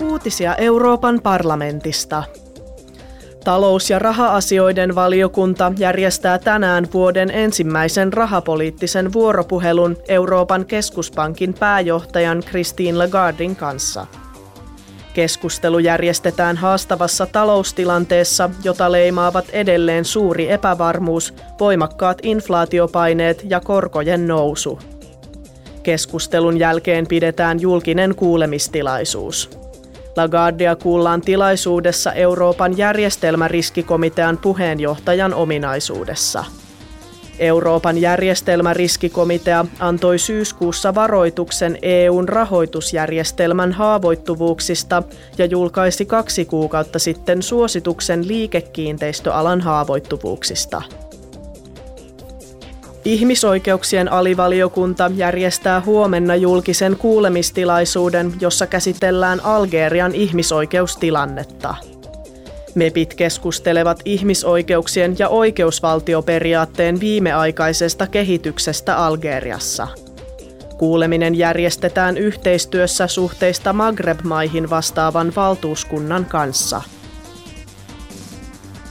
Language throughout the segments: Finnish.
Uutisia Euroopan parlamentista. Talous- ja raha-asioiden valiokunta järjestää tänään vuoden ensimmäisen rahapoliittisen vuoropuhelun Euroopan keskuspankin pääjohtajan Christine Lagardin kanssa. Keskustelu järjestetään haastavassa taloustilanteessa, jota leimaavat edelleen suuri epävarmuus, voimakkaat inflaatiopaineet ja korkojen nousu. Keskustelun jälkeen pidetään julkinen kuulemistilaisuus. Lagardia kuullaan tilaisuudessa Euroopan järjestelmäriskikomitean puheenjohtajan ominaisuudessa. Euroopan järjestelmäriskikomitea antoi syyskuussa varoituksen EUn rahoitusjärjestelmän haavoittuvuuksista ja julkaisi kaksi kuukautta sitten suosituksen liikekiinteistöalan haavoittuvuuksista. Ihmisoikeuksien alivaliokunta järjestää huomenna julkisen kuulemistilaisuuden, jossa käsitellään Algerian ihmisoikeustilannetta. MEPit keskustelevat ihmisoikeuksien ja oikeusvaltioperiaatteen viimeaikaisesta kehityksestä Algeriassa. Kuuleminen järjestetään yhteistyössä suhteista Maghreb-maihin vastaavan valtuuskunnan kanssa –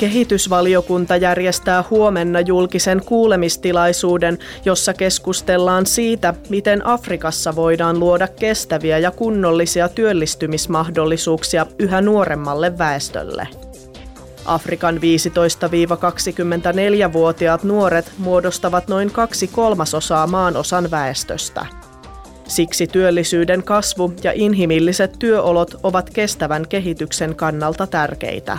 Kehitysvaliokunta järjestää huomenna julkisen kuulemistilaisuuden, jossa keskustellaan siitä, miten Afrikassa voidaan luoda kestäviä ja kunnollisia työllistymismahdollisuuksia yhä nuoremmalle väestölle. Afrikan 15-24-vuotiaat nuoret muodostavat noin kaksi kolmasosaa maanosan väestöstä. Siksi työllisyyden kasvu ja inhimilliset työolot ovat kestävän kehityksen kannalta tärkeitä.